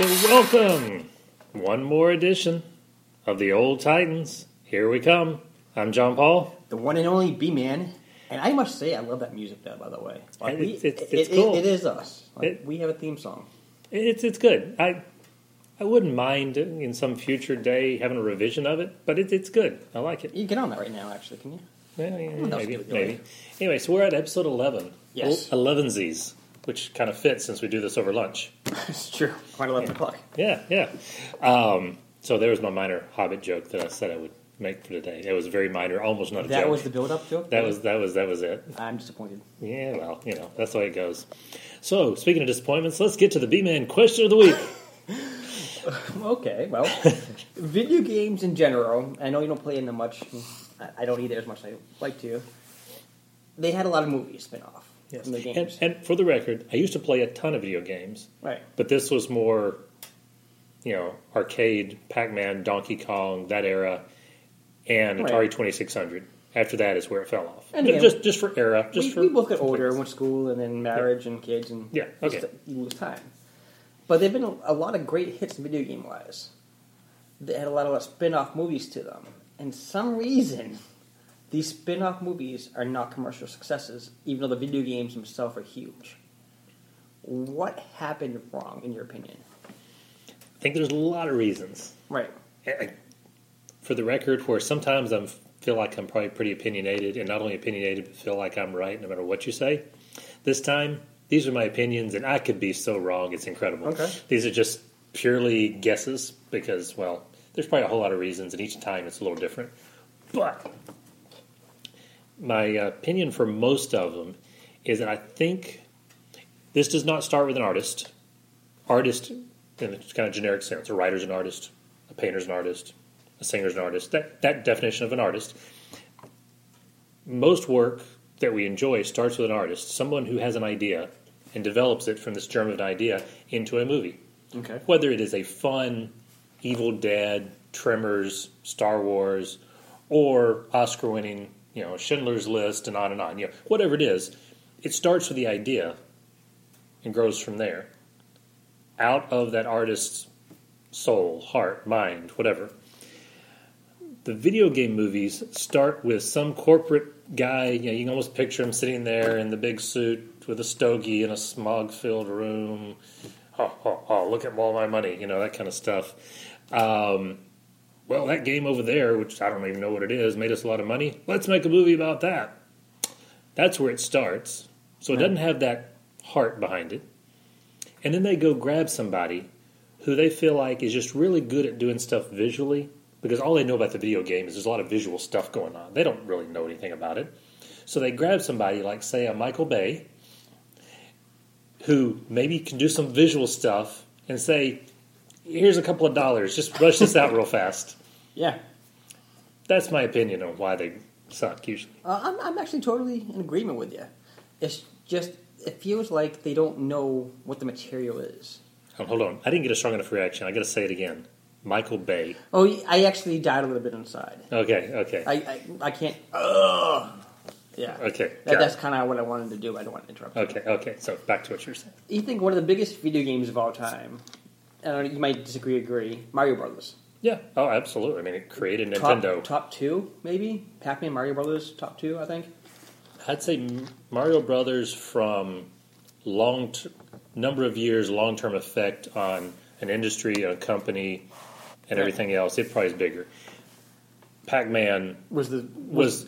So, welcome. One more edition of the Old Titans. Here we come. I'm John Paul. the one and only B Man. And I must say, I love that music, though. By the way, like, we, It's- it's- it- it's it- cool. it is us. Like, It- we have a theme song. It's it's good. I I wouldn't mind in some future day having a revision of it, but it, it's good. I like it. You can get on that right now, actually, can you? Yeah, yeah, maybe, maybe. Anyway, so we're at episode eleven. Yes. elevensies, which kind of fits since we do this over lunch. it's true. Quite eleven o'clock. Yeah, yeah. Um, so there was my minor Hobbit joke that I said I would make for today. It was very minor, almost not a That joke. That was the build-up joke. that was that was that was it. I'm disappointed. Yeah, well, you know, that's the way it goes. So, speaking of disappointments, let's get to the B Man question of the week. Okay, well, video games in general. I know you don't play in them much. I- I don't either as much as I like to. They had a lot of movies spin off from the And, games, and for the record, I used to play a ton of video games, right? but this was more, you know, arcade, Pac Man, Donkey Kong, that era, and Right. Atari 2600. After that is where it fell off. And again, just, just for era. Just we, for we both got older, went to school, and then marriage and kids, and Yeah, okay. just- you lose time. But there've been a, a lot of great hits video game wise. They had a lot of spin-off movies to them, and some reason these spin-off movies are not commercial successes, even though the video games themselves are huge. What happened wrong, in your opinion? I think there's a lot of reasons. Right. I- For the record, where sometimes I feel like I'm probably pretty opinionated, and not only opinionated, but feel like I'm right no matter what you say. This time, these are my opinions, and I could be so wrong. It's incredible. Okay. These are just purely guesses because, well, there's probably a whole lot of reasons, and each time it's a little different. But my opinion for most of them is that I think this does not start with an artist. Artist, in a kind of generic sense, a writer's an artist, a painter's an artist, a singer's an artist. That that definition of an artist. Most work that we enjoy starts with an artist, someone who has an idea and develops it from this germ of an idea into a movie. Okay. Whether it is a fun Evil Dead, Tremors, Star Wars, or Oscar-winning, you know, Schindler's List, and on and on. You know, whatever it is, it starts with the idea and grows from there. Out of that artist's soul, heart, mind, whatever. The video game movies start with some corporate guy. You know, you can almost picture him sitting there in the big suit with a stogie in a smog-filled room. Oh, oh, oh, look at all my money, you know, that kind of stuff. Um, well, that game over there, which I don't even know what it is, made us a lot of money. Let's make a movie about that. That's where it starts. So it Right. doesn't have that heart behind it. And then they go grab somebody who they feel like is just really good at doing stuff visually because all they know about the video game is there's a lot of visual stuff going on. They don't really know anything about it. So they grab somebody like, say, a Michael Bay, who maybe can do some visual stuff and say, here's a couple of dollars, just rush this out real fast. Yeah. That's my opinion on why they suck usually. Uh, I'm, I'm actually totally in agreement with you. It's just, it feels like they don't know what the material is. Oh, hold on, I didn't get a strong enough reaction. I got to say it again. Michael Bay. Oh, I actually died a little bit inside. Okay, okay, I, I, I can't. Ugh. Yeah. okay. That, that's kind of what I wanted to do. I don't want to interrupt. you. Okay, okay. So back to what you were saying. You think one of the biggest video games of all time? I don't know, you might disagree, agree. Mario Brothers. Yeah. Oh, absolutely. I mean, it created Nintendo. top two, maybe. Pac-Man, Mario Brothers, top two, I think. I'd say Mario Brothers from long t- number of years, long term effect on an industry, a company, and Yeah. everything else. It probably is bigger. Pac Man Was the was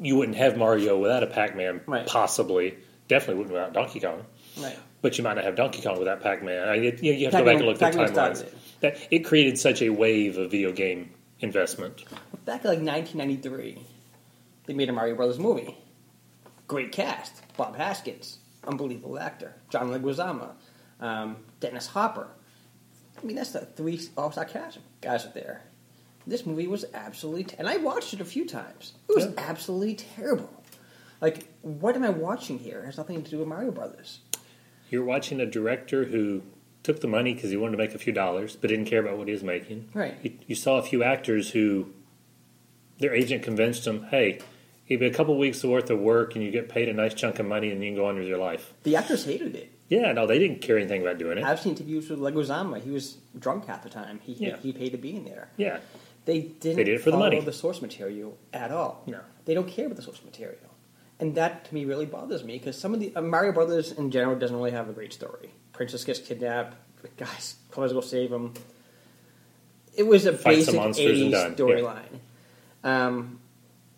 you wouldn't have Mario without a Pac Man, Right. possibly. Definitely wouldn't without Donkey Kong. right? But you might not have Donkey Kong without Pac Man. I mean, you, you have to go Pac-Man- back and look at the Pac-Man timelines. That it created such a wave of video game investment. Back in like 1993, they made a Mario Brothers movie. Great cast: Bob Hoskins, unbelievable actor; John Leguizamo, um, Dennis Hopper. I mean, that's the three all-star cast guys are there. This movie was absolutely, t- and I watched it a few times. It was Yeah. absolutely terrible. Like, what am I watching here? It has nothing to do with Mario Brothers. You're watching a director who took the money because he wanted to make a few dollars, but didn't care about what he was making. Right. You, you saw a few actors who their agent convinced them, "Hey, give you a couple weeks worth of work, and you get paid a nice chunk of money, and you can go on with your life." The actors hated it. Yeah, no, they didn't care anything about doing it. I've seen interviews with Leguizamo. He was drunk half the time. He Yeah. he paid to be in there. yeah, They didn't They did it for the money. the source material at all. No. They don't care about the source material. And that to me really bothers me because some of the uh, Mario Brothers in general doesn't really have a great story. Princess gets kidnapped, guys to go save him. It was a Fight basic monsters 80s done, yeah. storyline. Um,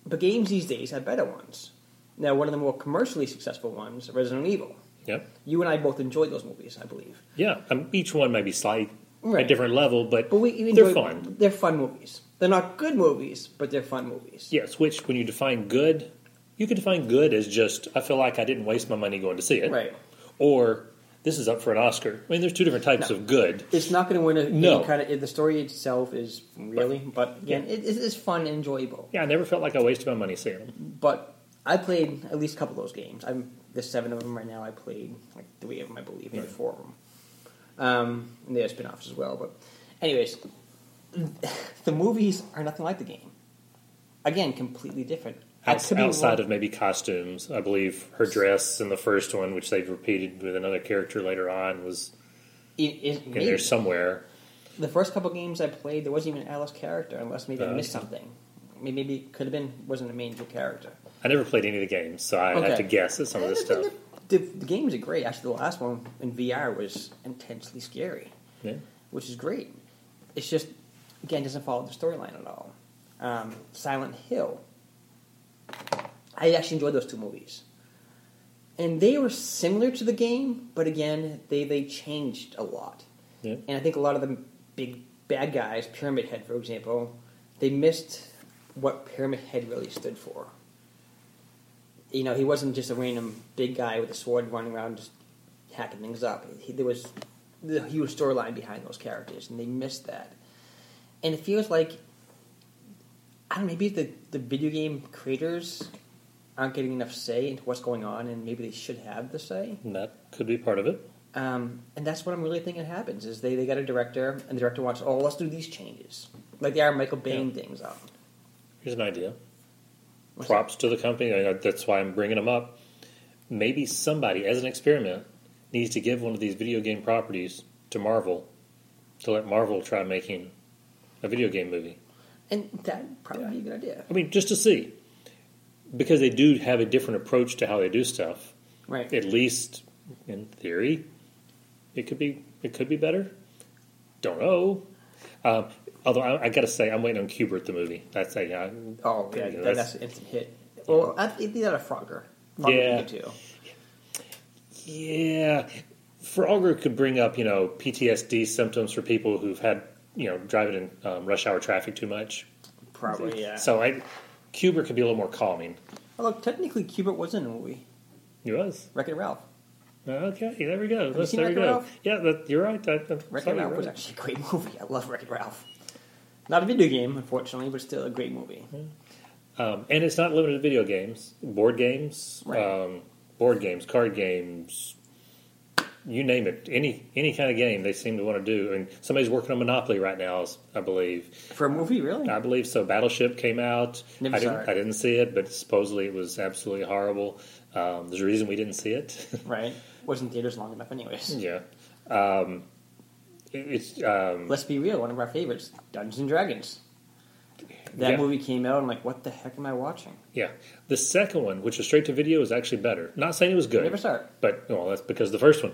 but games these days have better ones. Now, one of the more commercially successful ones, Resident Evil. yep, You and I both enjoyed those movies, I believe. yeah. Um, each one might be slightly Right. a different level, but, But we they're enjoy- fun. They're fun movies. They're not good movies, but they're fun movies. Yes, which when you define good, you could define good as just I feel like I didn't waste my money going to see it, Right. Or this is up for an Oscar. I mean, there's two different types No. of good. It's not going to win a No. any kind of. The story itself is really, but again, it, it is fun and enjoyable. Yeah, I never felt like I wasted my money seeing them. But I played at least a couple of those games. I'm there's seven of them right now. I played like three of them, I believe, maybe four of them. Um, and they have spin-offs as well. But, anyways, the movies are nothing like the game. Again, completely different. Outside of maybe costumes, I believe her dress in the first one, which they've repeated with another character later on, was It, it, in maybe. there somewhere. The first couple games I played, there wasn't even Alice character, unless maybe I Uh, missed something. Maybe, maybe it could have been wasn't a major character. I never played any of the games, so I Okay. had to guess at some of this the- stuff. The, the, the games are great. Actually, the last one in VR was intensely scary, Yeah. which is great. It's just again doesn't follow the storyline at all. Um, Silent Hill. I actually enjoyed those two movies, and they were similar to the game, but again they they changed a lot. Yeah. And I think a lot of the big bad guys, Pyramid Head, for example, they missed what Pyramid Head really stood for. You know, he wasn't just a random big guy with a sword running around just hacking things up. He, there was the huge storyline behind those characters, and they missed that. And it feels like, I don't know, maybe the, the video game creators aren't getting enough say into what's going on, and maybe they should have the say. And that could be part of it. Um, and that's what I'm really thinking happens is they, they got a director and the director wants oh let's do these changes like they are Michael Bain things up. Here's an idea. What's Props to the company. That's why I'm bringing them up. Maybe somebody, as an experiment, needs to give one of these video game properties to Marvel to let Marvel try making a video game movie. And that probably be a good idea. I mean, just to see. Because they do have a different approach to how they do stuff. Right. At least in theory, it could be it could be better. Don't know. Um, although I, I got to say, I'm waiting on Q*bert the movie. That's a uh, oh yeah, yeah, that, that's- that's, an instant hit. Well, I think they did a Frogger. Frogger Yeah. too. Yeah, Frogger could bring up you know PTSD symptoms for people who've had you know driving in um, rush hour traffic too much. Probably yeah. So I, Q*bert could be a little more calming. Although technically Q*bert was in a movie, He was Wreck-It Ralph. okay. There we go. you seen there we Wreck-It go. Ralph? Yeah, that, you're right. That, that, Wreck-It Ralph you're was actually a great movie. I love Wreck-It Ralph. Not a video game, unfortunately, but still a great movie. Um, and it's not limited to video games, board games, Right. um, board games, card games, you name it. Any any kind of game they seem to want to do. And somebody's working on Monopoly right now, I believe. For a movie, really? I believe so. Battleship came out. Never I didn't. it. I didn't see it, but supposedly it was absolutely horrible. Um, there's a reason we didn't see it. Right. Wasn't theaters long enough, anyways. yeah. Um, it- it's um, Let's be real. One of our favorites, Dungeons and Dragons. That Yeah. movie came out. I'm like, what the heck am I watching? yeah. The second one, which was straight to video, is actually better. Not saying it was good, Never saw it. but well, that's because the first one.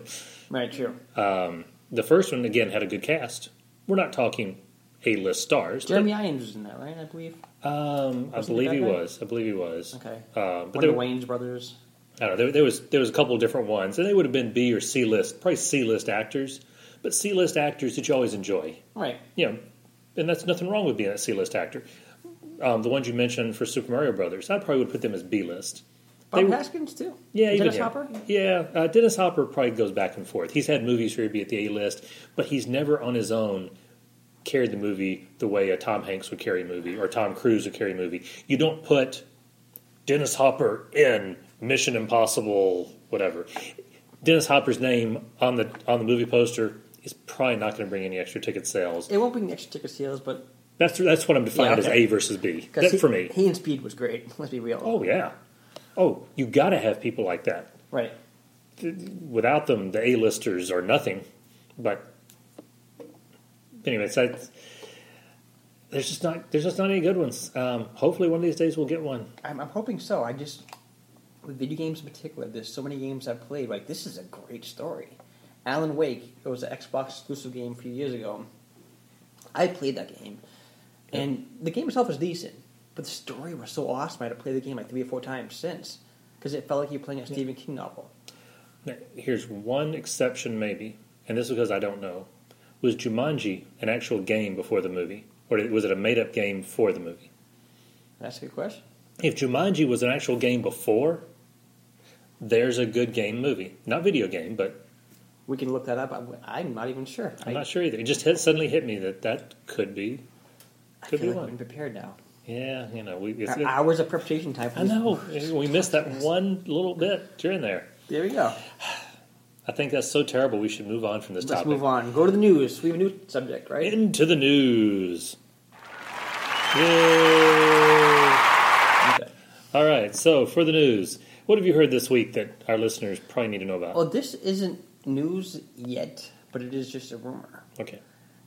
Right. True. Um, the first one again had a good cast. We're not talking A-list stars. Jeremy Irons was in that, right? I believe. um, I believe he was. I believe he was. Okay. Um, but One there, of the Wayans brothers. I don't know. There, there was there was a couple of different ones, and they would have been B or C list, probably C list actors, but C list actors that you always enjoy. Right. You know, and that's nothing wrong with being a C list actor. Um, the ones you mentioned for Super Mario Brothers, I probably would put them as B list. Bob They Hoskins too. Yeah, even Dennis him. Hopper. Yeah, uh, Dennis Hopper probably goes back and forth. He's had movies where he'd be at the A list, but he's never on his own carried the movie the way a Tom Hanks would carry a movie or Tom Cruise would carry a movie. You don't put Dennis Hopper in Mission Impossible, whatever. Dennis Hopper's name on the on the movie poster is probably not going to bring any extra ticket sales. It won't bring extra ticket sales, but That's that's what I'm defining Yeah, as. A versus B. That he, for me. he and Speed was great. Let's be real. Oh yeah. Oh, you got to have people like that. Right. without them, the A-listers are nothing. But anyway, so it's, there's just not there's just not any good ones. Um, hopefully, one of these days we'll get one. I'm, I'm hoping so. I just with video games in particular, there's so many games I've played. Like this is a great story. Alan Wake. It was an Xbox exclusive game a few years ago. I played that game, and the game itself was decent, but the story was so awesome. I had to play the game like three or four times since because it felt like you're playing a Stephen King novel. Now, here's one exception, maybe, and this is because I don't know. Was Jumanji an actual game before the movie, or was it a made-up game for the movie? That's a good question. If Jumanji was an actual game before, there's a good game movie, not video game, but We can look that up. I'm, I'm not even sure. I'm I, not sure either. It just hit, suddenly hit me that that could be, I could feel be like one. I'm prepared now. Yeah, you know, we. It's, Our hours of preparation time. I know we missed that one little bit during there. There we go. I think that's so terrible. We should move on from this Let's topic. move on. Go to the news. We have a new subject, right? Into the news. Yay! Okay. All right. So for the news, what have you heard this week that our listeners probably need to know about? Well, this isn't news yet, but it is just a rumor Okay.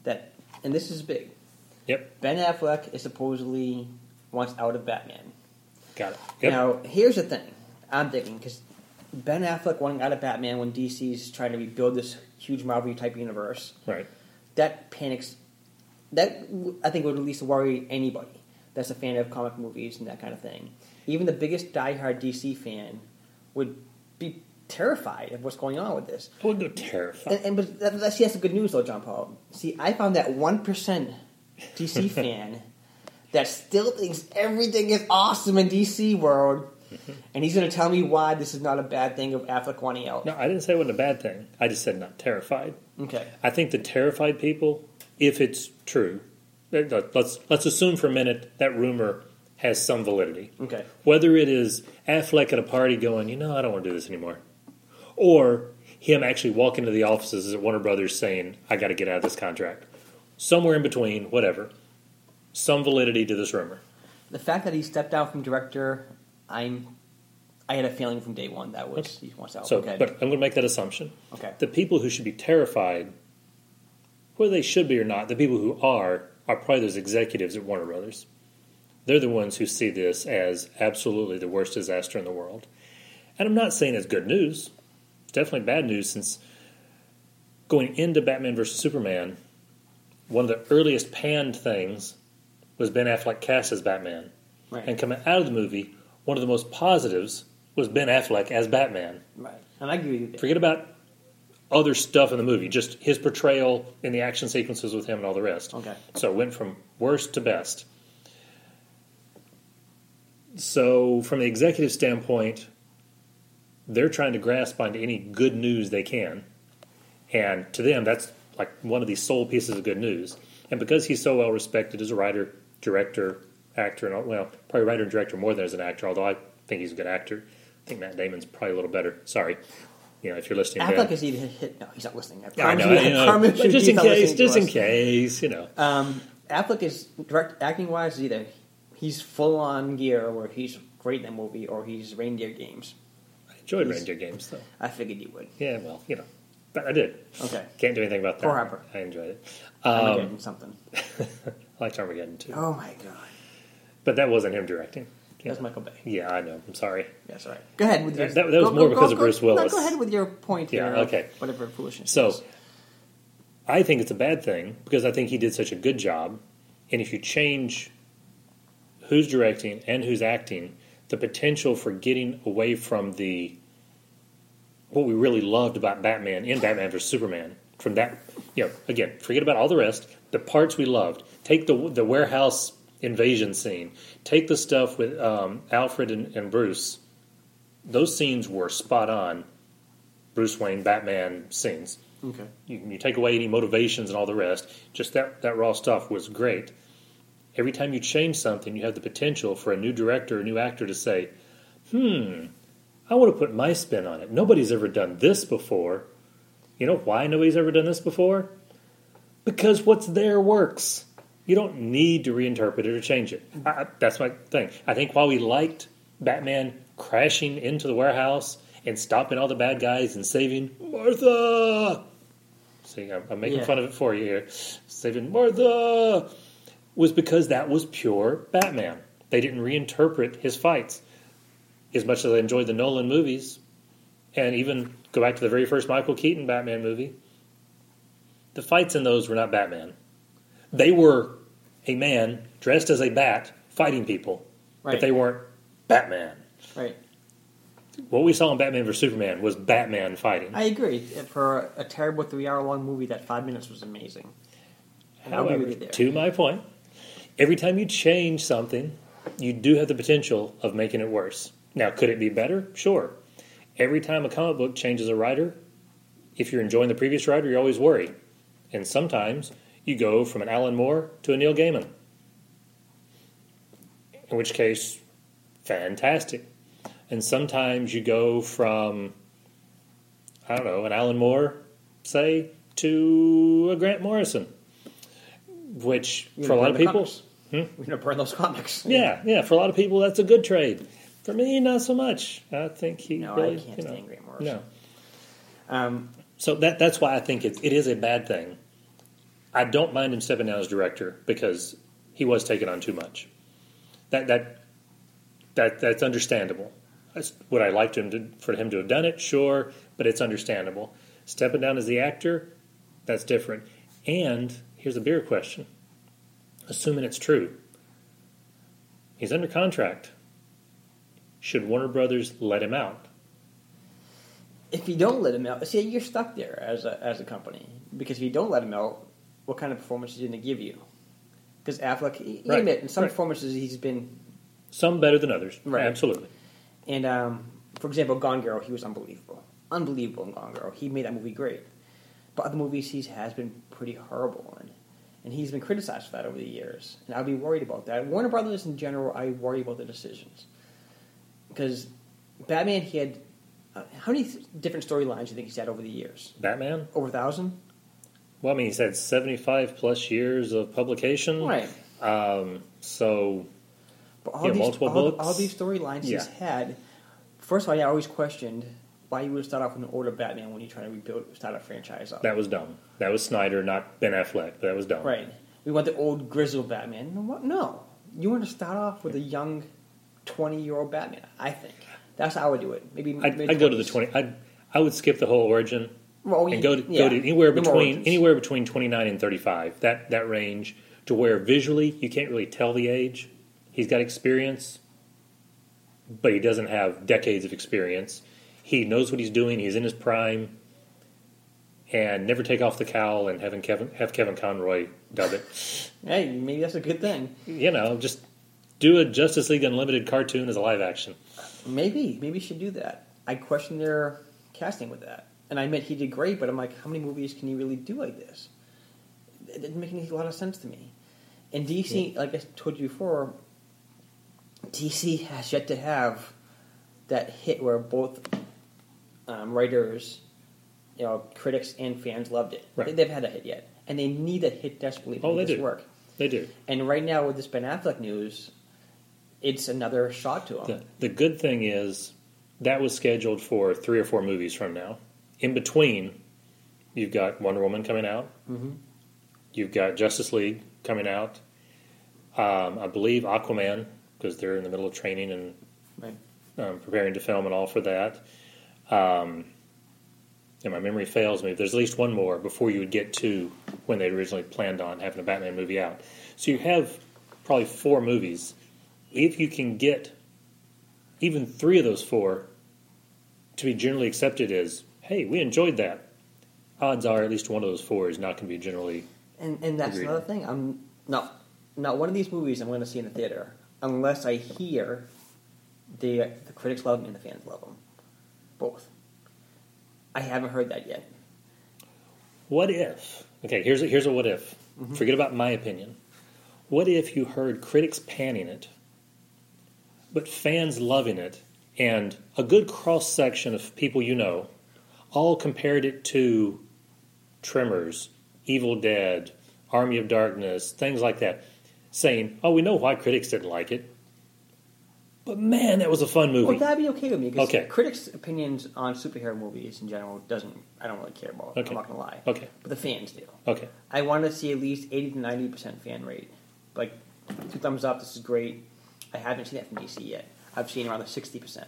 that, and this is big. Yep. Ben Affleck is supposedly wants out of Batman. Got it. Yep. Now, here's the thing. I'm thinking because Ben Affleck wanting out of Batman when DC's trying to rebuild this huge Marvel type universe, right. that panics. That I think would at least worry anybody that's a fan of comic movies and that kind of thing. Even the biggest diehard DC fan would be terrified of what's going on with this. Would go terrified. And, and but that, that, see, that's the good news, though, John Paul. See, I found that one percent DC fan that still thinks everything is awesome in DC world, and he's going to tell me why this is not a bad thing of Affleck wanting out. No, I didn't say it wasn't a bad thing. I just said not terrified. Okay, I think the terrified people, if it's true, let- let's let's assume for a minute that rumor has some validity. okay, Whether it is Affleck at a party going, you know, I don't want to do this anymore, or him actually walking to the offices at Warner Brothers saying, I got to get out of this contract. Somewhere in between, whatever. Some validity to this rumor. the fact that he stepped down from director, I'm. I had a feeling from day one that was he wants out. So, okay, but I'm going to make that assumption. okay, The people who should be terrified, whether they should be or not, the people who are, are probably those executives at Warner Brothers. They're the ones who see this as absolutely the worst disaster in the world. And I'm not saying it's good news. Definitely bad news since going into Batman vs. Superman, one of the earliest panned things was Ben Affleck cast as Batman. right, And coming out of the movie, one of the most positives was Ben Affleck as Batman. right, and I agree with you. Forget about other stuff in the movie, just his portrayal in the action sequences with him and all the rest. Okay. So it went from worst to best. So, from the executive standpoint, they're trying to grasp onto any good news they can. And to them, that's like one of these sole pieces of good news. And because he's so well respected as a writer, director, actor, and well, probably writer and director more than as an actor, although I think he's a good actor. I think Matt Damon's probably a little better. Sorry. You know, if you're listening, Ben. is either hit. No, he's not listening. I I know, you- know. promise But you just in case, just in case, you know. Um, Affleck is direct acting wise either he's full on gear where he's great in that movie or he's reindeer games. I enjoyed He's- reindeer games, though. I figured you would. Yeah, well, you know, but I did. Okay. Can't do anything about that. Poor Harper. I enjoyed it. Um, something. I liked Armageddon too, Oh my god. but that wasn't him directing. That's Michael Bay. Yeah, I know. I'm sorry. That's right. Go ahead with your. That- that was more because of Bruce No, Willis. go ahead with your point here. Yeah, okay. Whatever foolishness. So, is. I think it's a bad thing because I think he did such a good job, and if you change who's directing and who's acting, the potential for getting away from the what we really loved about Batman in Batman vs Superman. From that, you know, again, forget about all the rest. The parts we loved. Take the the warehouse invasion scene. Take the stuff with um, Alfred and, and Bruce. Those scenes were spot on. Bruce Wayne Batman scenes. okay. You, you take away any motivations and all the rest. Just that that raw stuff was great. Every time you change something, you have the potential for a new director, a new actor to say, "Hmm, I want to put my spin on it. Nobody's ever done this before." You know why nobody's ever done this before? Because what's there works. You don't need to reinterpret it or change it. I, that's my thing. I think while we liked Batman crashing into the warehouse and stopping all the bad guys and saving Martha. See, I'm, I'm making Yeah. fun of it for you here. Saving Martha was because that was pure Batman. They didn't reinterpret his fights. As much as I enjoyed the Nolan movies, and even go back to the very first Michael Keaton Batman movie, the fights in those were not Batman. They were a man dressed as a bat fighting people, Right. but they weren't Batman. Right. What we saw in Batman vs Superman was Batman fighting. I agree. For a terrible three-hour-long movie, that five minutes was amazing. And I'll agree However, with you there. to my point, every time you change something, you do have the potential of making it worse. Now, could it be better? Sure. Every time a comic book changes a writer, if you're enjoying the previous writer, you're always worry. And sometimes you go from an Alan Moore to a Neil Gaiman. In which case, fantastic. And sometimes you go from, I don't know, an Alan Moore, say, to a Grant Morrison. Which, for a lot of people, comics. Hmm? We're gonna burn those comics. yeah, yeah, for a lot of people, that's a good trade. For me, not so much. I think he No, really, I can't you know, stand Grant Morrison. No, Um, so that that's why I think it, it is a bad thing. I don't mind him stepping down as director because he was taking on too much. That that that that's understandable. That's, would I like him to, for him to have done it? Sure, but it's understandable. Stepping down as the actor, that's different. And here's a bigger question: assuming it's true, he's under contract. Should Warner Brothers let him out? if you don't let him out, see, you're stuck there as a as a company because if you don't let him out, what kind of performance is he going to give you? Because Affleck, you Right, admit, in some right. performances he's been, Some better than others, Right. absolutely. and um, for example, Gone Girl, he was unbelievable, unbelievable in Gone Girl. He made that movie great, but other movies he has been pretty horrible in, and he's been criticized for that over the years. And I'd be worried about that. Warner Brothers in general, I worry about the decisions because Batman, he had uh, how many different storylines do you think he's had over the years? Batman. Over a thousand. Well, I mean, he's had 75 plus years of publication. Right. Um, so, But all Yeah, these, multiple all, books. all these storylines Yeah. he's had. First of all, I always questioned why you would start off with an older Batman when you're trying to rebuild, start a franchise up. that was dumb. That was Snyder, not Ben Affleck. That was dumb. right. We want the old grizzled Batman. What? No. You want to start off with a young, twenty-year-old Batman. I think that's how I would do it. Maybe I'd, I'd go to the 20. I'd, I would skip the whole origin Well, and go to, yeah. go to anywhere between anywhere between 29 and 35. That that range to where visually you can't really tell the age. He's got experience, but he doesn't have decades of experience. He knows what he's doing. He's in his prime, and never take off the cowl and having Kevin have Kevin Conroy dub it. Hey, maybe that's a good thing. you know, just do a Justice League Unlimited cartoon as a live action. Maybe, maybe you should do that. I question their casting with that, and I admit he did great. But I'm like, how many movies can you really do like this? It didn't make any, a lot of sense to me. And DC, like I told you before, DC has yet to have that hit where both um, writers, you know, critics and fans loved it. Right. They've had a hit yet, and they need that hit desperately to Oh, make they this do. work. They do. And right now with this Ben Affleck news, it's another shot to him. The, the good thing is that was scheduled for three or four movies from now. In between, you've got Wonder Woman coming out. Mhm. You've got Justice League coming out. Um, I believe Aquaman because they're in the middle of training and Right. um, preparing to film and all for that. Um, and my memory fails me. There's at least one more before you would get to when they originally planned on having a Batman movie out. So you have probably four movies. If you can get even three of those four to be generally accepted as, hey, we enjoyed that, odds are at least one of those four is not going to be generally. And and that's Agreed. another thing. I'm not not one of these movies I'm going to see in the theater unless I hear the the critics love them and the fans love them, both. I haven't heard that yet. What if? Okay, here's a, here's a what if. Mm-hmm. Forget about my opinion. What if you heard critics panning it, but fans loving it, and a good cross section of people you know all compared it to Tremors, Evil Dead, Army of Darkness, things like that, saying, "Oh, we know why critics didn't like it." But man, that was a fun movie. Well, that'd be okay with me because Okay. critics' opinions on superhero movies in general doesn't. I don't really care about. Okay. I'm not gonna lie. Okay. But the fans do. Okay. I want to see at least eighty to ninety percent fan rate. Like two thumbs up. This is great. I haven't seen that from DC yet. I've seen around the sixty percent.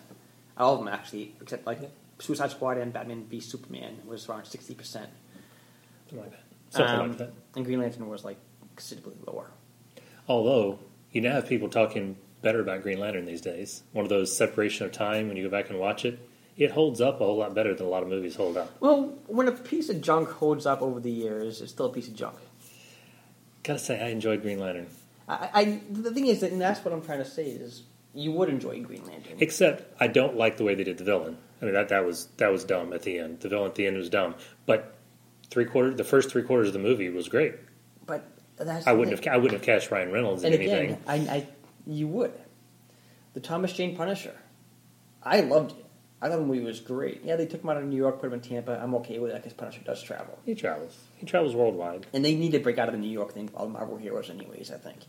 All of them actually, except like Suicide Squad and Batman v Superman was around sixty percent. Something like that. Something Um, like that. And Green Lantern was like considerably lower. Although you now have people talking better about Green Lantern these days. One of those separation of time when you go back and watch it, it holds up a whole lot better than a lot of movies hold up. Well, when a piece of junk holds up over the years, it's still a piece of junk. Gotta say, I enjoyed Green Lantern, I, I the thing is that and that's what I'm trying to say is you would enjoy Green Lantern. except I don't like the way they did the villain. I mean that that was that was dumb at the end. The villain at the end was dumb, but three quarters, the first three quarters of the movie was great. But that's I wouldn't thing. have I wouldn't have cast Ryan Reynolds in And anything. again, I, I you would. The Thomas Jane Punisher. I loved it. I thought the movie was great. Yeah, they took him out of New York, put him in Tampa. I'm okay with that because Punisher does travel. He travels. He travels worldwide. And they need to break out of the New York thing, all the Marvel heroes, anyways, I think.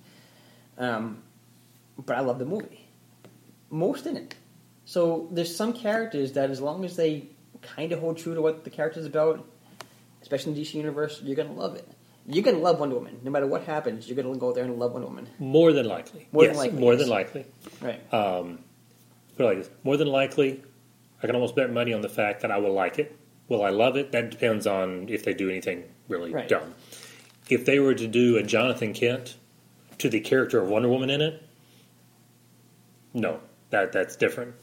Um, but I love the movie. Most in it. So there's some characters that, as long as they kind of hold true to what the character's about, especially in the DC universe, you're going to love it. You're going to love Wonder Woman. No matter what happens, you're going to go there and love Wonder Woman. More than likely. More than yes, likely, More yes. than likely. Right. Um, put it like this: more than likely, I can almost bet money on the fact that I will like it. Will I love it? That depends on if they do anything really Right. dumb. If they were to do a Jonathan Kent to the character of Wonder Woman in it, no, that that's different.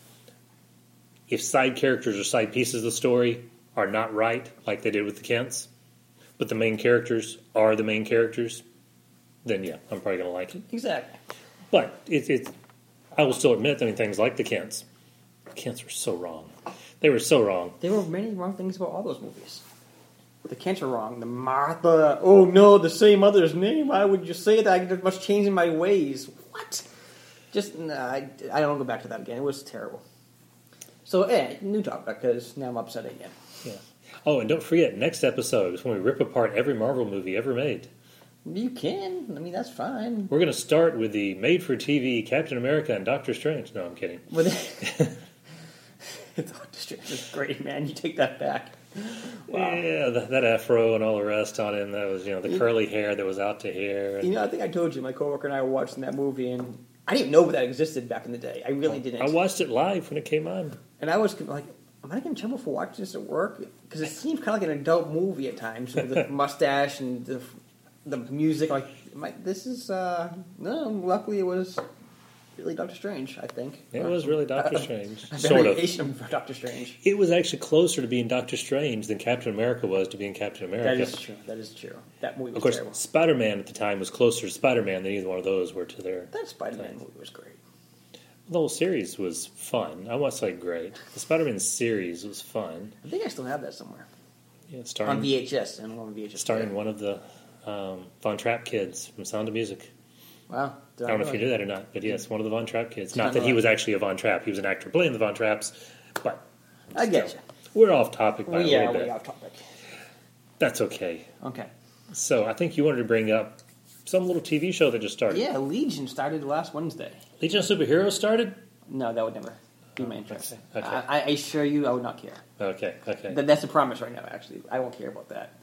If side characters or side pieces of the story are not right, like they did with the Kents, but the main characters are the main characters, then yeah, I'm probably going to like it. exactly. But it, it's, I will still admit, I mean, things like the Kents. The Kents were so wrong. They were so wrong. There were many wrong things about all those movies. The Kents are wrong. The Martha. Oh no, the same mother's name. Why would you say that? I must change in my ways. What? Just nah, I, I don't go back to that again. It was terrible. So, eh, new topic because now I'm upset again. Yeah. Oh, and don't forget, next episode is when we rip apart every Marvel movie ever made. You can. I mean, that's fine. We're going to start with the made-for-TV Captain America and Doctor Strange. No, I'm kidding. Doctor Strange is great, man. You take that back. Wow. Yeah, that, that afro and all the rest on him. That was, you know, the curly hair that was out to here. You know, I think I told you my coworker and I were watching that movie, and I didn't know that existed back in the day. I really didn't. I watched it live when it came on. And I was like, am I getting in trouble for watching this at work? Because it seems kind of like an adult movie at times with the mustache and the, the music. Like, I- this is, uh, no, luckily it was really Doctor Strange, I think. It was really Doctor Strange. A Sort of. of Doctor Strange. It was actually closer to being Doctor Strange than Captain America was to being Captain America. That is true. That is true. That movie was Of course, terrible. Spider Man at the time was closer to Spider Man than either one of those were to their. That Spider Man movie was great. The whole series was fun. I won't say great. The Spider Man series was fun. I think I still have that somewhere. Yeah, On VHS. And on VHS. starring one of the um, Von Trapp kids from Sound of Music. Wow. I don't know if you knew that or not, but yes, one of the Von Trapp kids. Not that he was actually a Von Trapp. He was an actor playing the Von Trapps, but I get you. we're off topic by a little bit. off topic. That's okay. Okay. So I think you wanted to bring up some little TV show that just started. Yeah, Legion started last Wednesday. Legion of Superheroes started? No, that would never be my interest. Okay. I, I assure you, I would not care. Okay, okay. That, that's a promise right now. Actually, I won't care about that.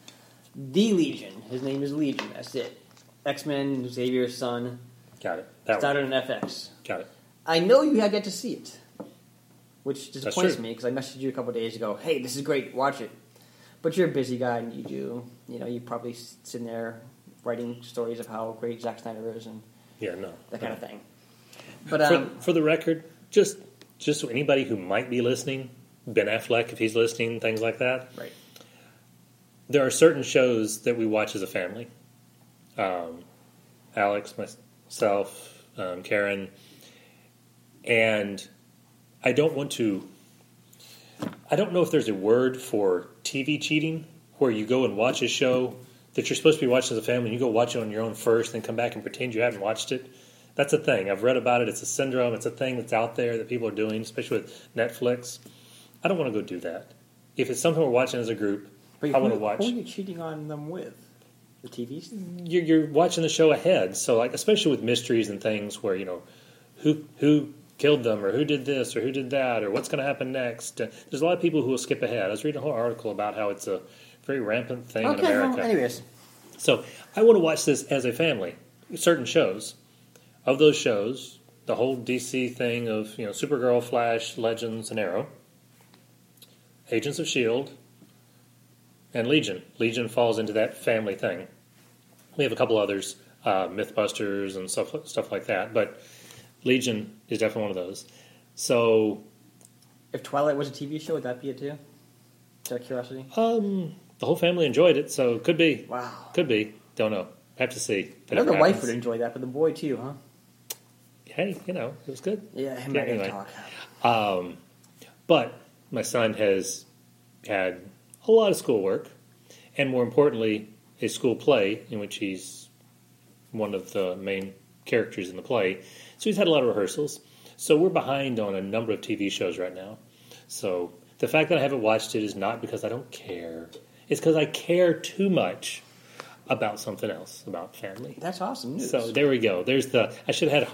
The Legion. His name is Legion. That's it. X Men. Xavier's son. Got it. That one. Started on FX. Got it. I know you have yet to see it, which disappoints me because I messaged you a couple days ago. Hey, this is great. Watch it. But you're a busy guy, and you do. You know, you probably sitting there writing stories of how great Zack Snyder is and Yeah, no. that no. kind of thing. But For, um, for the record, just just so anybody who might be listening, Ben Affleck, if he's listening, things like that. right. There are certain shows that we watch as a family. Um, Alex, myself, um, Karen, and I don't want to. I don't know if there's a word for TV cheating where you go and watch a show that you're supposed to be watching as a family and you go watch it on your own first, then come back and pretend you haven't watched it. That's a thing. I've read about it. It's a syndrome. It's a thing that's out there that people are doing, especially with Netflix. I don't want to go do that. If it's something we're watching as a group, But I want to watch. Who are you cheating on them with? The TVs? You're, you're watching the show ahead, so like especially with mysteries and things where you know who who killed them, or who did this, or who did that, or what's going to happen next. Uh, there's a lot of people who will skip ahead. I was reading a whole article about how it's a very rampant thing in Okay, well, America. anyways. So I want to watch this as a family. Certain shows. Of those shows, the whole DC thing of you know Supergirl, Flash, Legends, and Arrow, Agents of Shield, and Legion. Legion falls into that family thing. We have a couple others, uh, MythBusters and stuff stuff like that, but Legion is definitely one of those. So If Twilight was a TV show, would that be it too? Out of curiosity. um, the whole family enjoyed it, so could be, Wow. could be. Don't know. Have to see. I know the wife would enjoy that, but the boy too, huh? Hey, you know, it was good. Yeah, him Yeah, anyway. talk. Um, but my son has had a lot of schoolwork, and more importantly, a school play in which he's one of the main characters in the play. So he's had a lot of rehearsals. So we're behind on a number of TV shows right now. So the fact that I haven't watched it is not because I don't care. It's because I care too much about something else, about family. That's awesome news. So there we go. There's the. I should have had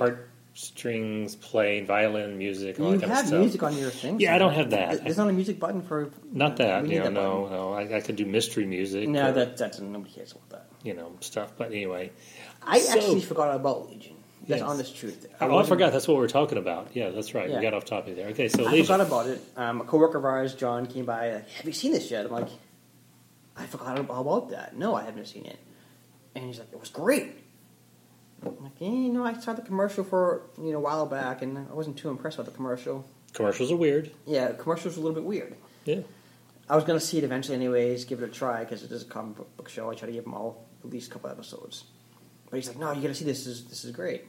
heartstrings playing, violin, music, all you that kind of have stuff. music on your thing. Yeah, I don't have that. There's not a music button for. Not that, you know, that no, button. no. I, I could do mystery music, No, or, that that's nobody cares about that. you know, stuff. But anyway, I So- actually forgot about Legion. That's Yes. honest truth. oh, I forgot. That's what we are talking about. Yeah, that's right. Yeah. We got off topic there. Okay, so I Legion. forgot about it. Um, a coworker of ours, John, came by. Like, have you seen this yet? I'm like, I forgot all about that. No, I haven't seen it. And he's like, it was great. Like, yeah, you know, I saw the commercial for you know a while back, and I wasn't too impressed with the commercial. Commercials are weird. Yeah, commercials are a little bit weird. Yeah. I was gonna see it eventually, anyways. Give it a try because it is a comic book- book show. I try to give them all at least a couple episodes. But he's like, "No, you gotta see this. This is this is great."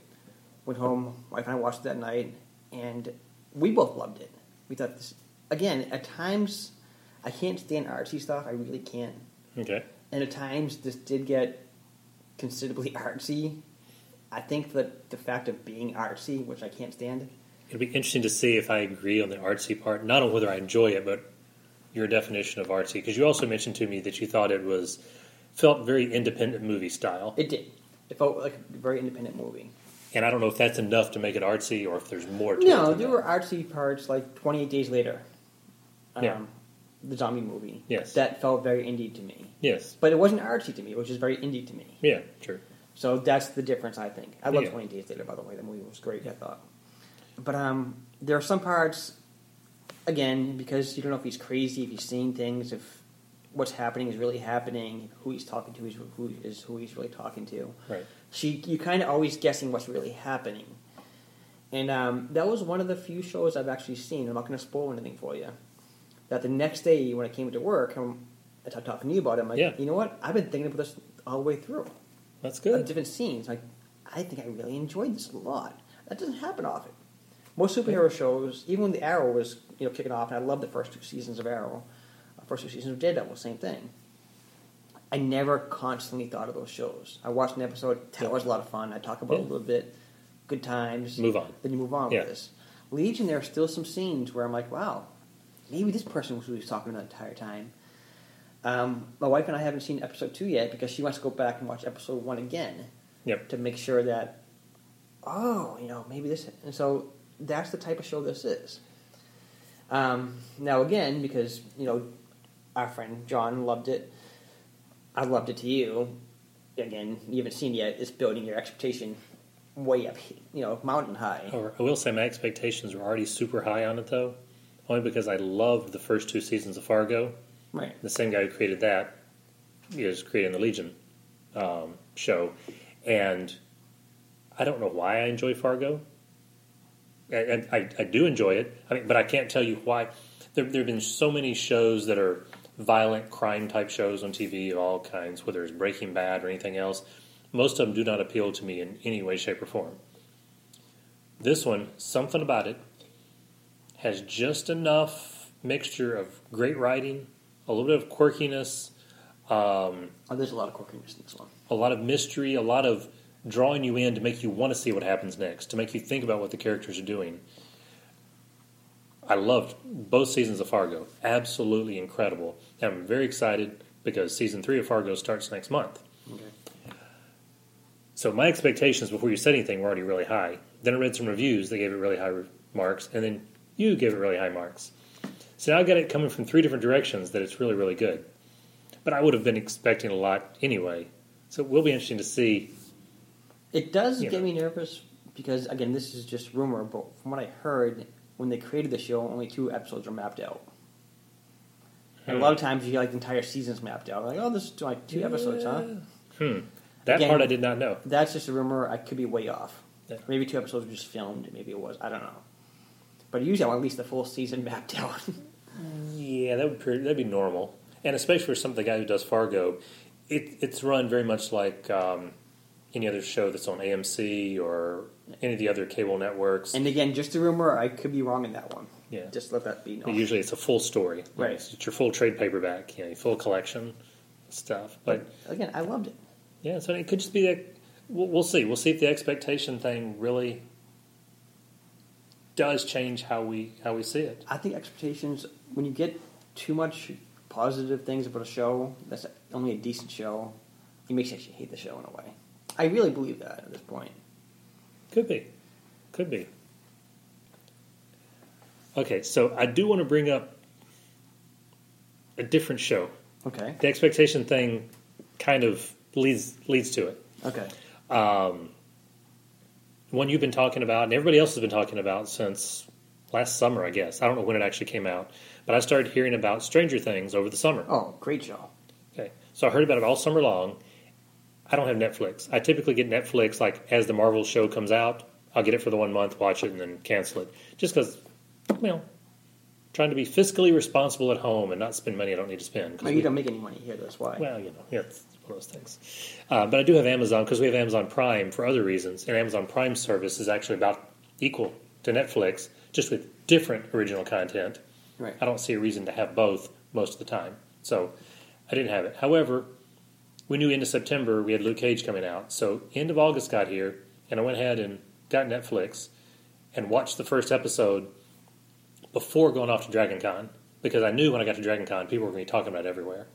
Went home. Wife and I watched it that night, and we both loved it. We thought this again. At times, I can't stand artsy stuff. I really can't. Okay. And at times, this did get considerably artsy. I think that the fact of being artsy, which I can't stand, It'll be interesting to see if I agree on the artsy part, not on whether I enjoy it, but your definition of artsy. Because you also mentioned to me that you thought it was felt very independent movie style, it did. It felt like a very independent movie. and I don't know if that's enough to make it artsy or if there's more to. No, than there that. were artsy parts like 28 Days Later. Um, Yeah. The zombie movie. Yes. That felt very indie to me. Yes. But it wasn't artsy to me, it was just very indie to me. Yeah. True. So that's the difference, I think. I love Yeah. 28 Days Later, by the way. The movie was great, I thought. But um, there are some parts, again, because you don't know if he's crazy, if he's seeing things, if what's happening is really happening, who he's talking to is who, is who he's really talking to. Right. she you kind of always guessing what's really happening. And um, that was one of the few shows I've actually seen. I'm not going to spoil anything for you. That the next day when I came to work, I'm, I started talking to you about it. I'm like, Yeah. you know what? I've been thinking about this all the way through. That's Of good. different scenes. Like, I think I really enjoyed this a lot. That doesn't happen often. Most superhero shows, even when the Arrow was you know kicking off, and I loved the first two seasons of Arrow, uh, first two seasons of Daredevil, same thing. I never constantly thought of those shows. I watched an episode, that was a lot of fun. I talk about it a little bit, good times. Move on. Then you move on Yeah. with this. Legion, there are still some scenes where I'm like, wow, maybe this person was who he was talking to the entire time. Um, my wife and I haven't seen episode two yet because she wants to go back and watch episode one again Yep. to make sure that, oh, you know, maybe this. And so that's the type of show this is. Um, now, again, because, you know, our friend John loved it, I loved it to you. Again, you haven't seen it yet. It's building your expectation way up, you know, mountain high. Or I will say my expectations were already super high on it though, only because I loved the first two seasons of Fargo. Right. The same guy who created that is creating the Legion um, show, and I don't know why I enjoy Fargo. And I, I do enjoy it. I mean, but I can't tell you why. There, there have been so many shows that are violent crime type shows on TV of all kinds, whether it's Breaking Bad or anything else. Most of them do not appeal to me in any way, shape, or form. This one, something about it, has just enough mixture of great writing, a little bit of quirkiness, um, Oh, there's a lot of quirkiness in this one. a lot of mystery, a lot of drawing you in to make you want to see what happens next, to make you think about what the characters are doing. I loved both seasons of Fargo. Absolutely incredible. I'm very excited because season three of Fargo starts next month. Okay. So my expectations before you said anything were already really high. Then I read some reviews that gave it really high re- marks, and then you give it really high marks. So now I got it coming from three different directions that it's really, really good. But I would have been expecting a lot anyway. So it will be interesting to see. It does get know. me nervous because, again, this is just rumor, but from what I heard, when they created the show, only two episodes were mapped out. And a lot of times you get like the entire season's mapped out. Like, oh, this is like two episodes, huh? Hmm. That Again- part I did not know. That's just a rumor. I could be way off. Yeah. Maybe two episodes were just filmed. Maybe it was. I don't know. But usually I want at least the full season mapped out. Yeah, that would pre- that'd be normal, and especially for some of the guy who does Fargo, it, it's run very much like um, any other show that's on AMC or any of the other cable networks. and again, just a rumor. I could be wrong in that one. yeah, Just let that be known. usually it's a full story. Right. It's, it's your full trade paperback, you know, your full collection stuff. But again, I loved it. yeah, so it could just be that. We'll, we'll see. We'll see if the expectation thing really does change how we how we see it. I think expectations when you get too much positive things about a show that's only a decent show, it makes you actually hate the show in a way. I really believe that at this point. Could be. Could be. Okay, so I do want to bring up a different show. Okay. The expectation thing kind of leads leads to it. Okay. Um, one you've been talking about, and everybody else has been talking about since last summer, I guess. I don't know when it actually came out, but I started hearing about Stranger Things over the summer. Oh, great show. Okay, so I heard about it all summer long. I don't have Netflix. I typically get Netflix like as the Marvel show comes out. I'll get it for the one month, watch it, and then cancel it. Just because, you know, trying to be fiscally responsible at home and not spend money I don't need to spend. No, we- you don't make any money here. That's why. well, you know, yeah, it's one of those things. Uh, but I do have Amazon because we have Amazon Prime for other reasons, and Amazon Prime service is actually about equal to Netflix, just with different original content. Right. I don't see a reason to have both most of the time, so I didn't have it. However, we knew into September we had Luke Cage coming out, so end of August got here, and I went ahead and got Netflix and watched the first episode before going off to Dragon Con because I knew when I got to Dragon Con people were going to be talking about it everywhere.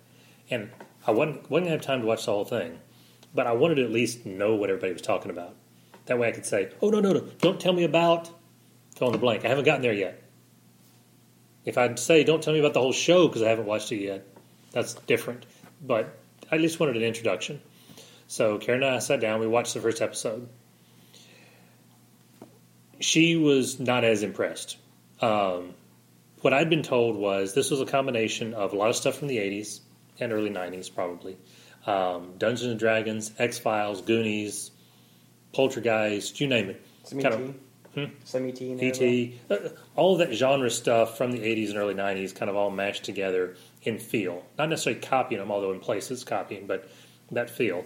And I wasn't, wasn't going to have time to watch the whole thing, but I wanted to at least know what everybody was talking about. That way I could say, oh, no, no, no, don't tell me about fill in the blank. I haven't gotten there yet. If I'd say, don't tell me about the whole show because I haven't watched it yet, that's different. But I least wanted an introduction. So Karen and I sat down, we watched the first episode. She was not as impressed. Um, what I'd been told was this was a combination of a lot of stuff from the 80s and early 90s, probably. Um, Dungeons and Dragons, X Files, Goonies, Poltergeist, you name it. Some Kind ET. of- Hmm? Some ET. in there as E.T., uh, all of that genre stuff from the 80s and early 90s kind of all mashed together in feel. Not necessarily copying them, although in places copying, but that feel.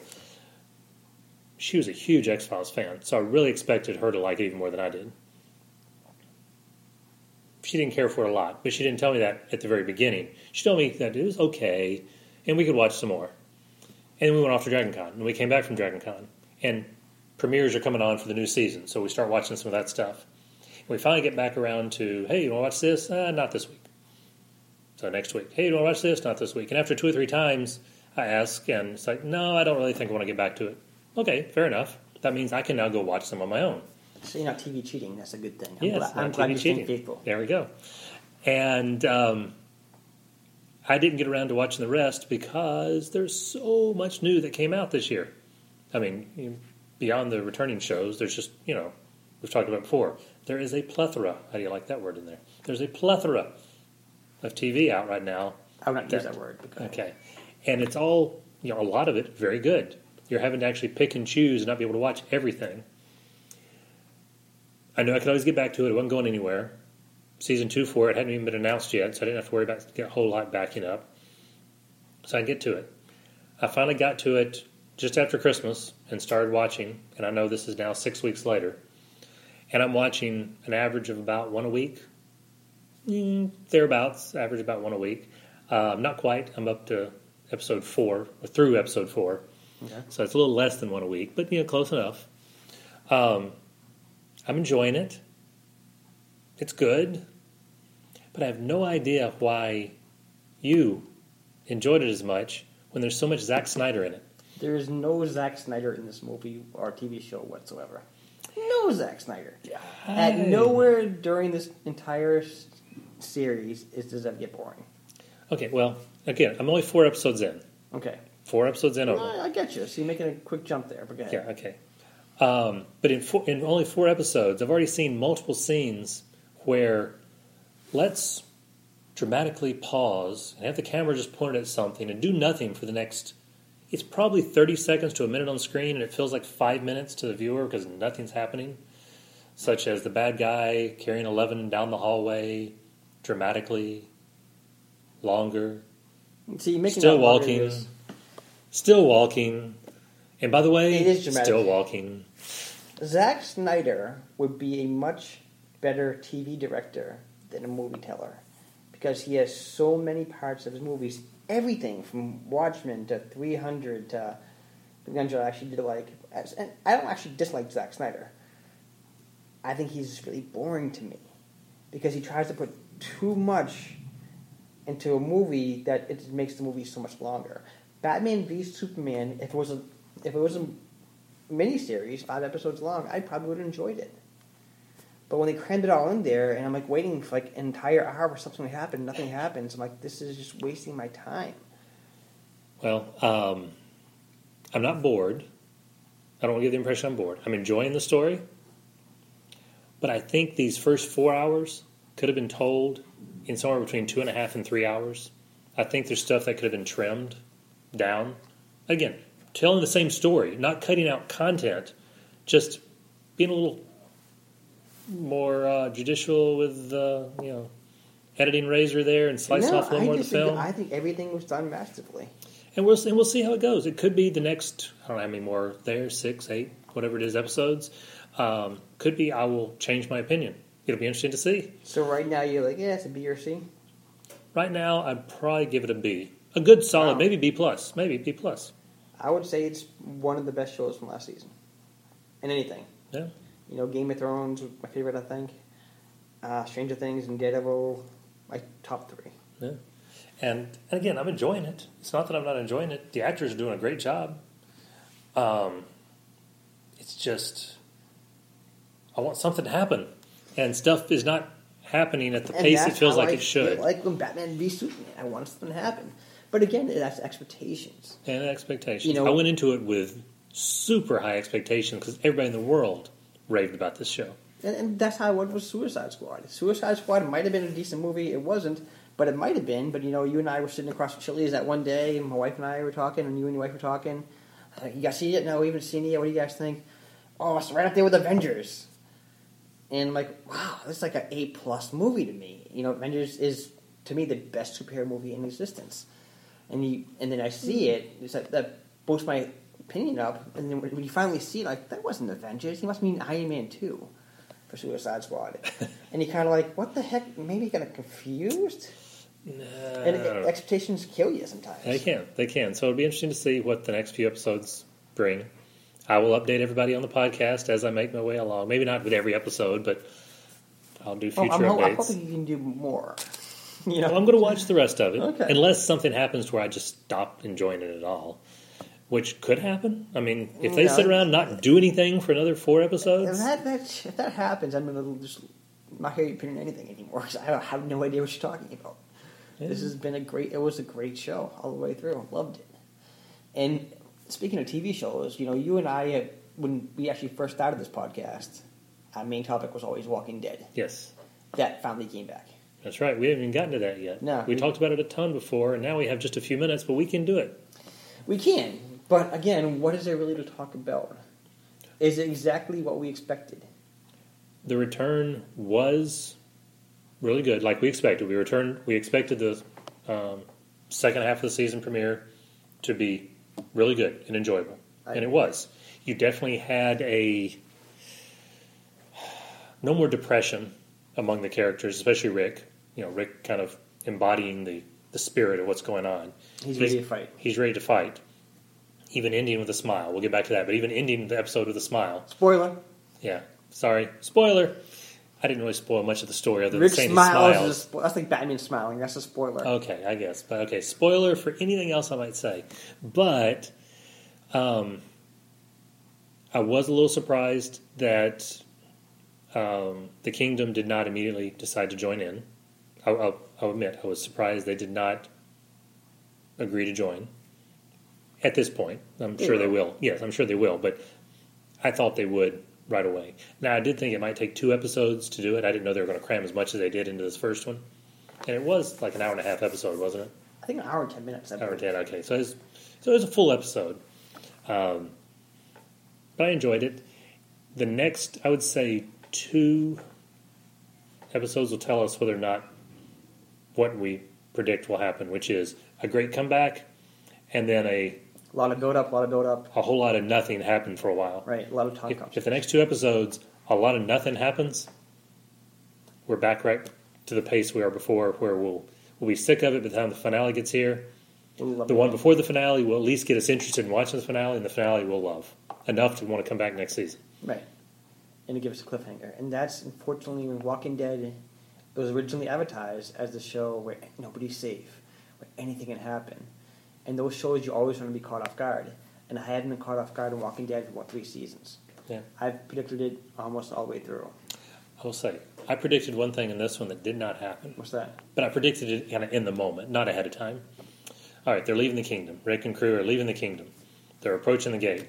She was a huge X Files fan, so I really expected her to like it even more than I did. She didn't care for it a lot, but she didn't tell me that at the very beginning. She told me that it was okay, and we could watch some more. And we went off to Dragon Con, and we came back from Dragon Con. And premieres are coming on for the new season, so we start watching some of that stuff. And we finally get back around to, hey, you want to watch this? Uh, not this week. So next week, hey, you want to watch this? Not this week. And after two or three times, I ask, and it's like, no, I don't really think I want to get back to it. Okay, fair enough. That means I can now go watch some on my own. So you're not TV cheating. That's a good thing. I'm Yes, glad, not I'm glad TV you're cheating. faithful. There we go. And um, I didn't get around to watching the rest because there's so much new that came out this year. I mean, beyond the returning shows, there's just, you know, we've talked about it before. There is a plethora. How do you like that word in there? There's a plethora of TV out right now. I would not use That- that word. Okay. And it's all, you know, a lot of it very good. You're having to actually pick and choose and not be able to watch everything. I know I could always get back to it. It wasn't going anywhere. Season two for it hadn't even been announced yet, so I didn't have to worry about a whole lot backing up. So I get to it. I finally got to it just after Christmas and started watching, and I know this is now six weeks later. And I'm watching an average of about one a week, mm, thereabouts, average about one a week. Um, not quite. I'm up to episode four, or through episode four. Okay. So it's a little less than one a week, but you know, close enough. Um, I'm enjoying it. It's good, but I have no idea why you enjoyed it as much when there's so much Zack Snyder in it. there is no Zack Snyder in this movie or TV show whatsoever. No Zack Snyder. At nowhere during this entire s- series is does that get boring. Okay, well, again, I'm only four episodes in. Okay, Four episodes in over. I, I get you. So you're making a quick jump there, but go ahead. Yeah, okay. Um, but in four, in only four episodes, I've already seen multiple scenes where let's dramatically pause and have the camera just pointed at something and do nothing for the next. It's probably thirty seconds to a minute on screen, and it feels like five minutes to the viewer because nothing's happening. Such as the bad guy carrying Eleven down the hallway, dramatically, longer, See, you're making still walking, is- still walking, and by the way, It is dramatic. still walking. Zack Snyder would be a much better TV director than a movie teller because he has so many parts of his movies. Everything from Watchmen to 300 to 300 I actually did like. And I don't actually dislike Zack Snyder. I think he's really boring to me because he tries to put too much into a movie that it makes the movie so much longer. Batman v Superman, if it was a if it was a miniseries, five episodes long, I probably would have enjoyed it. But when they crammed it all in there, and I'm like waiting for like an entire hour for something to happen, nothing happens. I'm like, this is just wasting my time. Well, um, I'm not bored. I don't want to give the impression I'm bored. I'm enjoying the story. But I think these first four hours could have been told in somewhere between two and a half and three hours. I think there's stuff that could have been trimmed down. Again, telling the same story, not cutting out content, just being a little more uh, judicial with, uh, you know, editing razor there and slicing No, off a little I more of the film. I think everything was done masterfully. And we'll and we'll see how it goes. It could be the next I don't know how many more there six, eight, whatever it is episodes. Um, could be I will change my opinion. It'll be interesting to see. So right now you're like, yeah, it's a B or C. Right now, I'd probably give it a B, a good solid, Wow. maybe B plus, maybe B plus. I would say it's one of the best shows from last season. In anything. Yeah, You know, Game of Thrones my favorite, I think. Uh, Stranger Things and Daredevil, my top three. yeah. And, and again, I'm enjoying it. It's not that I'm not enjoying it. The actors are doing a great job. Um, it's just I want something to happen, and stuff is not happening at the And pace it feels like I it should. Like when Batman v Superman, I want something to happen. But again, that's expectations. and expectations. You know- I went into it with super high expectations because everybody in the world raved about this show. And, and that's how I was Suicide Squad. Suicide Squad might have been a decent movie. It wasn't, but it might have been. But you know, you and I were sitting across from Chili's that one day, and my wife and I were talking, and you and your wife were talking. Uh, you guys see it? No, we haven't seen it yet. What do you guys think? Oh, it's right up there with Avengers. And I'm like, wow, this is like an A plus movie to me. You know, Avengers is to me the best superhero movie in existence. And you, and then I see it, it's like that boosts my opinion up. And then when you finally see, like, that wasn't Avengers. He must mean Iron Man two for Suicide Squad. and you're kind of like, what the heck? Maybe you got confused. No, And expectations kill you sometimes. They can. They can. So it'll be interesting to see what the next few episodes bring. I will update everybody on the podcast as I make my way along. Maybe not with every episode, but I'll do Oh, future I'm, ho- I'm hoping you can do more. You know, Well, I'm going to watch the rest of it, Okay. unless something happens where I just stop enjoying it at all, which could happen. I mean, if they No. sit around and not do anything for another four if episodes, that, that if that happens, I'm gonna just not hear you opinion anything anymore because I have no idea what you're talking about. This has been a great. It was a great show all the way through. I loved it. And speaking of TV shows, you know, you and I, uh, when we actually first started this podcast, our main topic was always Walking Dead. yes, That finally came back. that's right. We haven't even gotten to that yet. No. we talked about it a ton before, and now we have just a few minutes, but we can do it. We can, but again, what is there really to talk about? Is it exactly what we expected? The return was really good, like we expected. We returned. We expected the um, second half of the season premiere to be really good and enjoyable, I and it was. You definitely had a no more depression among the characters, especially Rick. You know, Rick kind of embodying the the spirit of what's going on. He's ready to fight. He's ready to fight. Even ending with a smile. We'll get back to that, but even ending the episode with a smile. Spoiler: Yeah. Sorry. Spoiler. I didn't really spoil much of the story other than Rick saying smiles. smiles. Is a spo- that's like Batman smiling. That's a spoiler. Okay, I guess. But okay, spoiler for anything else I might say. But um, I was a little surprised that Um, the kingdom did not immediately decide to join in. I'll, I'll, I'll admit, I was surprised they did not agree to join. At this point, I'm sure they will. will. Yes, I'm sure they will. But I thought they would right away. Now, I did think it might take two episodes to do it. I didn't know they were going to cram as much as they did into this first one. And it was like an hour and a half episode, wasn't it? I think an hour and ten minutes. I Hour and believe. ten. Okay, so it was, so it was a full episode. Um, but I enjoyed it. The next, I would say, two episodes will tell us whether or not what we predict will happen, which is a great comeback, and then a A lot of build up, a lot of build up. a whole lot of nothing happened for a while. Right, a lot of talk. If, if the next two episodes, a lot of nothing happens, we're back right to the pace we are before, where we'll we'll be sick of it by the time the finale gets here. We'll The one before the finale will at least get us interested in watching the finale, and the finale we'll love enough to want to come back next season. Right. And it gives us a cliffhanger. And that's unfortunately when Walking Dead it was originally advertised as the show where nobody's safe, where anything can happen. And those shows you always want to be caught off guard. And I hadn't been caught off guard in Walking Dead for what three seasons. Yeah. I've predicted it almost all the way through. I will say, I predicted one thing in this one that did not happen, What's that? but I predicted it kind of in the moment, not ahead of time. All right, they're leaving the kingdom. Rick and crew are leaving the kingdom. They're approaching the gate.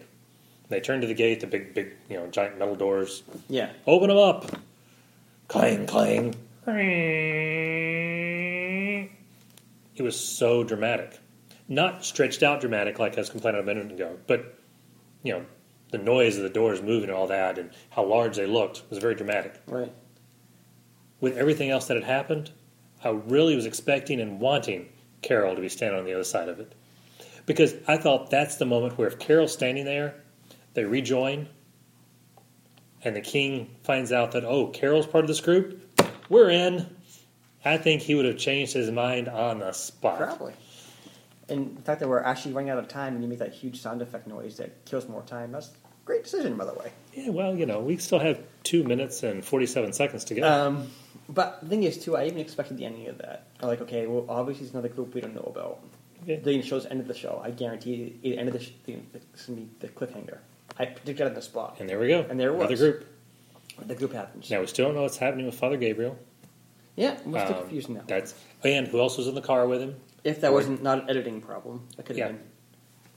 They turn to the gate, the big, big, you know, giant metal doors. Yeah. Open them up. Clang, clang. It was so dramatic. Not stretched out dramatic like I was complaining a minute ago, but, you know, the noise of the doors moving and all that and how large they looked was very dramatic. Right. With everything else that had happened, I really was expecting and wanting Carol to be standing on the other side of it. Because I thought that's the moment where if Carol's standing there, they rejoin, and the king finds out that, oh, Carol's part of this group, we're in. I think he would have changed his mind on the spot. Probably. And the fact that we're actually running out of time and you make that huge sound effect noise that kills more time, that's a great decision, by the way. Yeah, well, you know, we still have two minutes and 47 seconds to go. Um, but the thing is, too, I even expected the ending of that. I'm like, okay, well, obviously it's another group we don't know about. Yeah. The show's end of the show. I guarantee the end of the sh- the, be the cliffhanger. I predicted it on the spot. and there we go. and there it Another was. group. The group happens. Now, we still don't know what's happening with Father Gabriel. Yeah, I'm still Um, confused now. That's And who else was in the car with him? If that wasn't not an editing problem, that could have Yeah. been.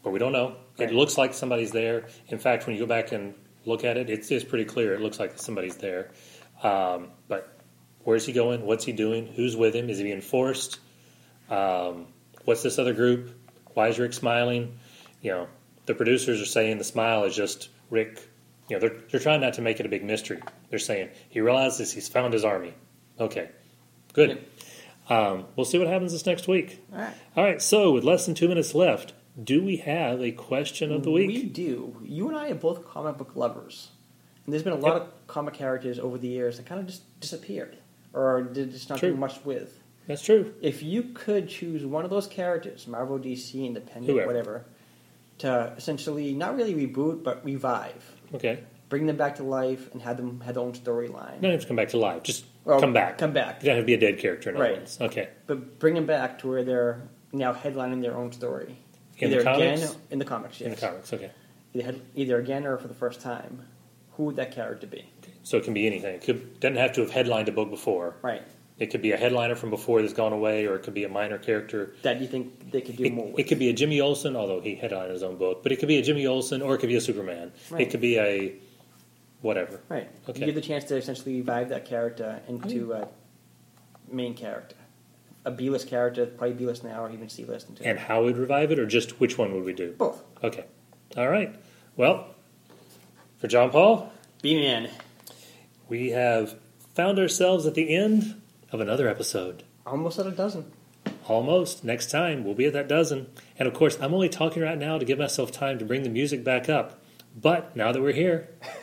but we don't know. Right. It looks like somebody's there. In fact, when you go back and look at it, it's, it's pretty clear. It looks like somebody's there. Um, but where's he going? What's he doing? Who's with him? Is he being forced? Um, what's this other group? Why is Rick smiling? You know, the producers are saying the smile is just Rick. You know, they're, they're trying not to make it a big mystery. They're saying he realizes he's found his army. Okay, good. Um, we'll see what happens this next week. All right. All right, so with less than two minutes left, do we have a question of the week? We do. You and I are both comic book lovers. And there's been a lot Yep. of comic characters over the years that kind of just disappeared or did just not True. do much with. That's true. If you could choose one of those characters, Marvel, DC, Independent, Whoever. whatever, to essentially not really reboot but revive, Okay. bring them back to life, and have them have their own storyline. Don't have to come back to life. Just Well, come back. come back. Have to be a dead character in Right. words. Okay. But bring them back to where they're now headlining their own story. In the either comics? again in the comics, yes. In the comics. Okay. Either, either again or for the first time. Who would that character be? So it can be anything. It could doesn't have to have headlined a book before. Right. It could be a headliner from before that's gone away, or it could be a minor character. That you think they could do It, more with. it could be a Jimmy Olsen, although he headlined his own book. But it could be a Jimmy Olsen, or it could be a Superman. Right. It could be a whatever. Right. Okay. You get the chance to essentially revive that character into oh, a main character. A B list character, probably B list now, or even C list. And how we'd revive it, or just which one would we do? both. Okay. All right. Well, for John Paul, B man. we have found ourselves at the end of another episode. Almost at a dozen. Almost. Next time, we'll be at that dozen. And of course, I'm only talking right now to give myself time to bring the music back up. But now that we're here,